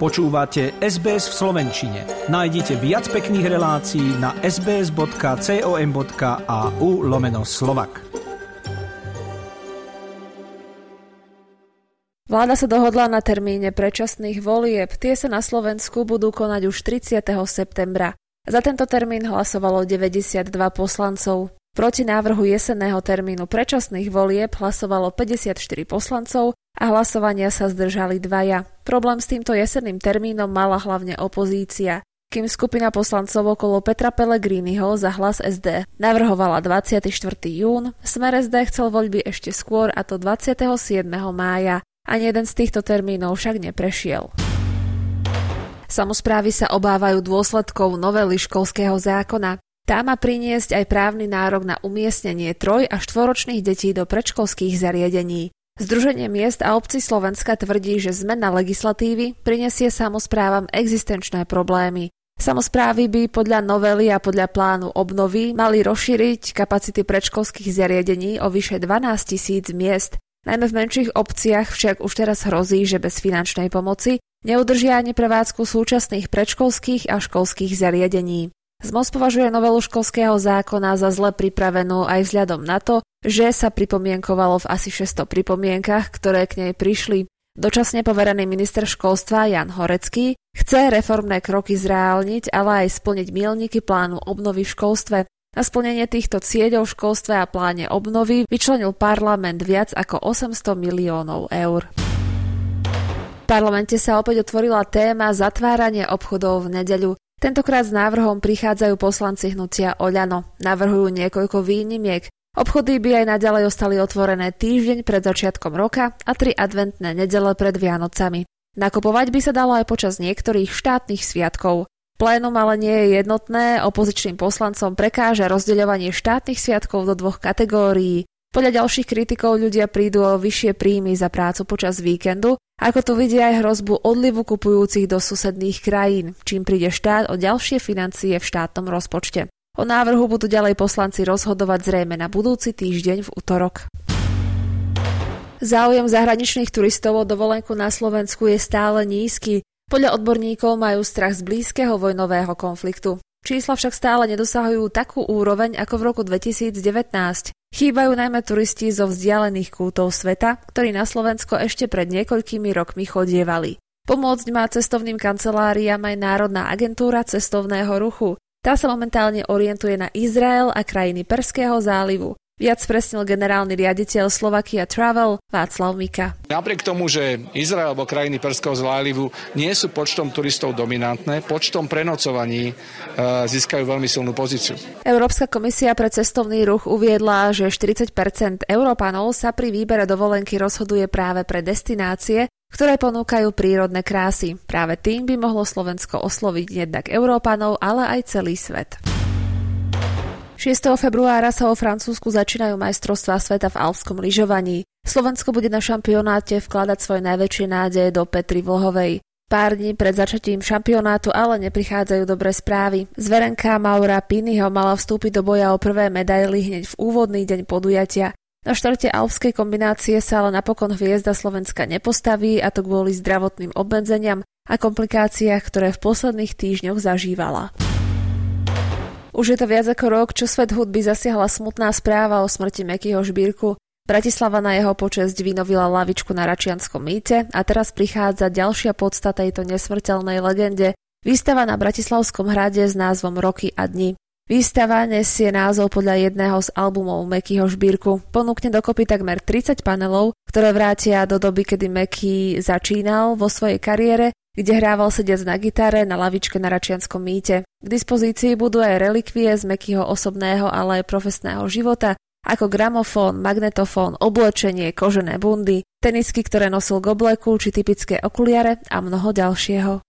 Počúvate SBS v Slovenčine. Nájdite viac pekných relácií na sbs.com.au lomeno slovak. Vláda sa dohodla na termíne predčasných volieb. Tie sa na Slovensku budú konať už 30. septembra. Za tento termín hlasovalo 92 poslancov. Proti návrhu jesenného termínu predčasných volieb hlasovalo 54 poslancov a hlasovania sa zdržali dvaja. Problém s týmto jesenným termínom mala hlavne opozícia. Kým skupina poslancov okolo Petra Pellegriniho za hlas SD navrhovala 24. jún, Smer SD chcel voľby ešte skôr a to 27. mája. Ani jeden z týchto termínov však neprešiel. Samozprávy sa obávajú dôsledkov novely školského zákona. Tá má priniesť aj právny nárok na umiestnenie troj a štvoročných detí do predškolských zariadení. Združenie miest a obci Slovenska tvrdí, že zmena legislatívy prinesie samozprávam existenčné problémy. Samozprávy by podľa novely a podľa plánu obnovy mali rozšíriť kapacity predškolských zariadení o vyše 12 tisíc miest. Najmä v menších obciach však už teraz hrozí, že bez finančnej pomoci neudržia ani prevádzku súčasných predškolských a školských zariadení. ZMOS považuje novelu školského zákona za zle pripravenú aj vzhľadom na to, že sa pripomienkovalo v asi 600 pripomienkach, ktoré k nej prišli. Dočasne poverený minister školstva Jan Horecký chce reformné kroky zreálniť, ale aj splniť milníky plánu obnovy v školstve. Na splnenie týchto cieľov v školstve a pláne obnovy vyčlenil parlament viac ako 800 miliónov eur. V parlamente sa opäť otvorila téma zatvárania obchodov v nedeľu. Tentokrát s návrhom prichádzajú poslanci hnutia Oľano. Navrhujú niekoľko výnimiek. Obchody by aj naďalej ostali otvorené týždeň pred začiatkom roka a tri adventné nedele pred Vianocami. Nakupovať by sa dalo aj počas niektorých štátnych sviatkov. Plénum ale nie je jednotné, opozičným poslancom prekáža rozdeľovanie štátnych sviatkov do dvoch kategórií. Podľa ďalších kritikov ľudia prídu o vyššie príjmy za prácu počas víkendu, ako tu vidia aj hrozbu odlivu kupujúcich do susedných krajín, čím príde štát o ďalšie financie v štátnom rozpočte. O návrhu budú ďalej poslanci rozhodovať zrejme na budúci týždeň v útorok. Záujem zahraničných turistov o dovolenku na Slovensku je stále nízky. Podľa odborníkov majú strach z blízkeho vojnového konfliktu. Čísla však stále nedosahujú takú úroveň ako v roku 2019. Chýbajú najmä turisti zo vzdialených kútov sveta, ktorí na Slovensko ešte pred niekoľkými rokmi chodievali. Pomôcť má cestovným kanceláriám aj Národná agentúra cestovného ruchu. Tá sa momentálne orientuje na Izrael a krajiny Perského zálivu. Viac presnil generálny riaditeľ Slovakia Travel Václav Mika. Napriek tomu, že Izrael alebo krajiny Perského zálivu nie sú počtom turistov dominantné, počtom prenocovaní e, získajú veľmi silnú pozíciu. Európska komisia pre cestovný ruch uviedla, že 40% Európanov sa pri výbere dovolenky rozhoduje práve pre destinácie, ktoré ponúkajú prírodné krásy. Práve tým by mohlo Slovensko osloviť jednak Európanov, ale aj celý svet. 6. februára sa vo Francúzsku začínajú majstrovstvá sveta v alpskom lyžovaní. Slovensko bude na šampionáte vkladať svoje najväčšie nádeje do Petry Vlhovej. Pár dní pred začatím šampionátu ale neprichádzajú dobré správy. Zverenka Maura Piniho mala vstúpiť do boja o prvé medaily hneď v úvodný deň podujatia. Na štarte alpskej kombinácie sa ale napokon hviezda Slovenska nepostaví a to kvôli zdravotným obmedzeniam a komplikáciách, ktoré v posledných týždňoch zažívala. Už je to viac ako rok, čo svet hudby zasiahla smutná správa o smrti Mekyho Žbírku. Bratislava na jeho počesť vynovila lavičku na Račianskom mýte a teraz prichádza ďalšia podsta tejto nesmrteľnej legende. Výstava na Bratislavskom hrade s názvom Roky a dni. Výstava nesie názov podľa jedného z albumov Mekyho Žbírku. Ponúkne dokopy takmer 30 panelov, ktoré vrátia do doby, kedy Meky začínal vo svojej kariére kde hrával sediac na gitare na lavičke na Račianskom mýte. K dispozícii budú aj relikvie z Mekyho osobného, ale aj profesného života, ako gramofón, magnetofón, oblečenie, kožené bundy, tenisky, ktoré nosil k obleku, či typické okuliare a mnoho ďalšieho.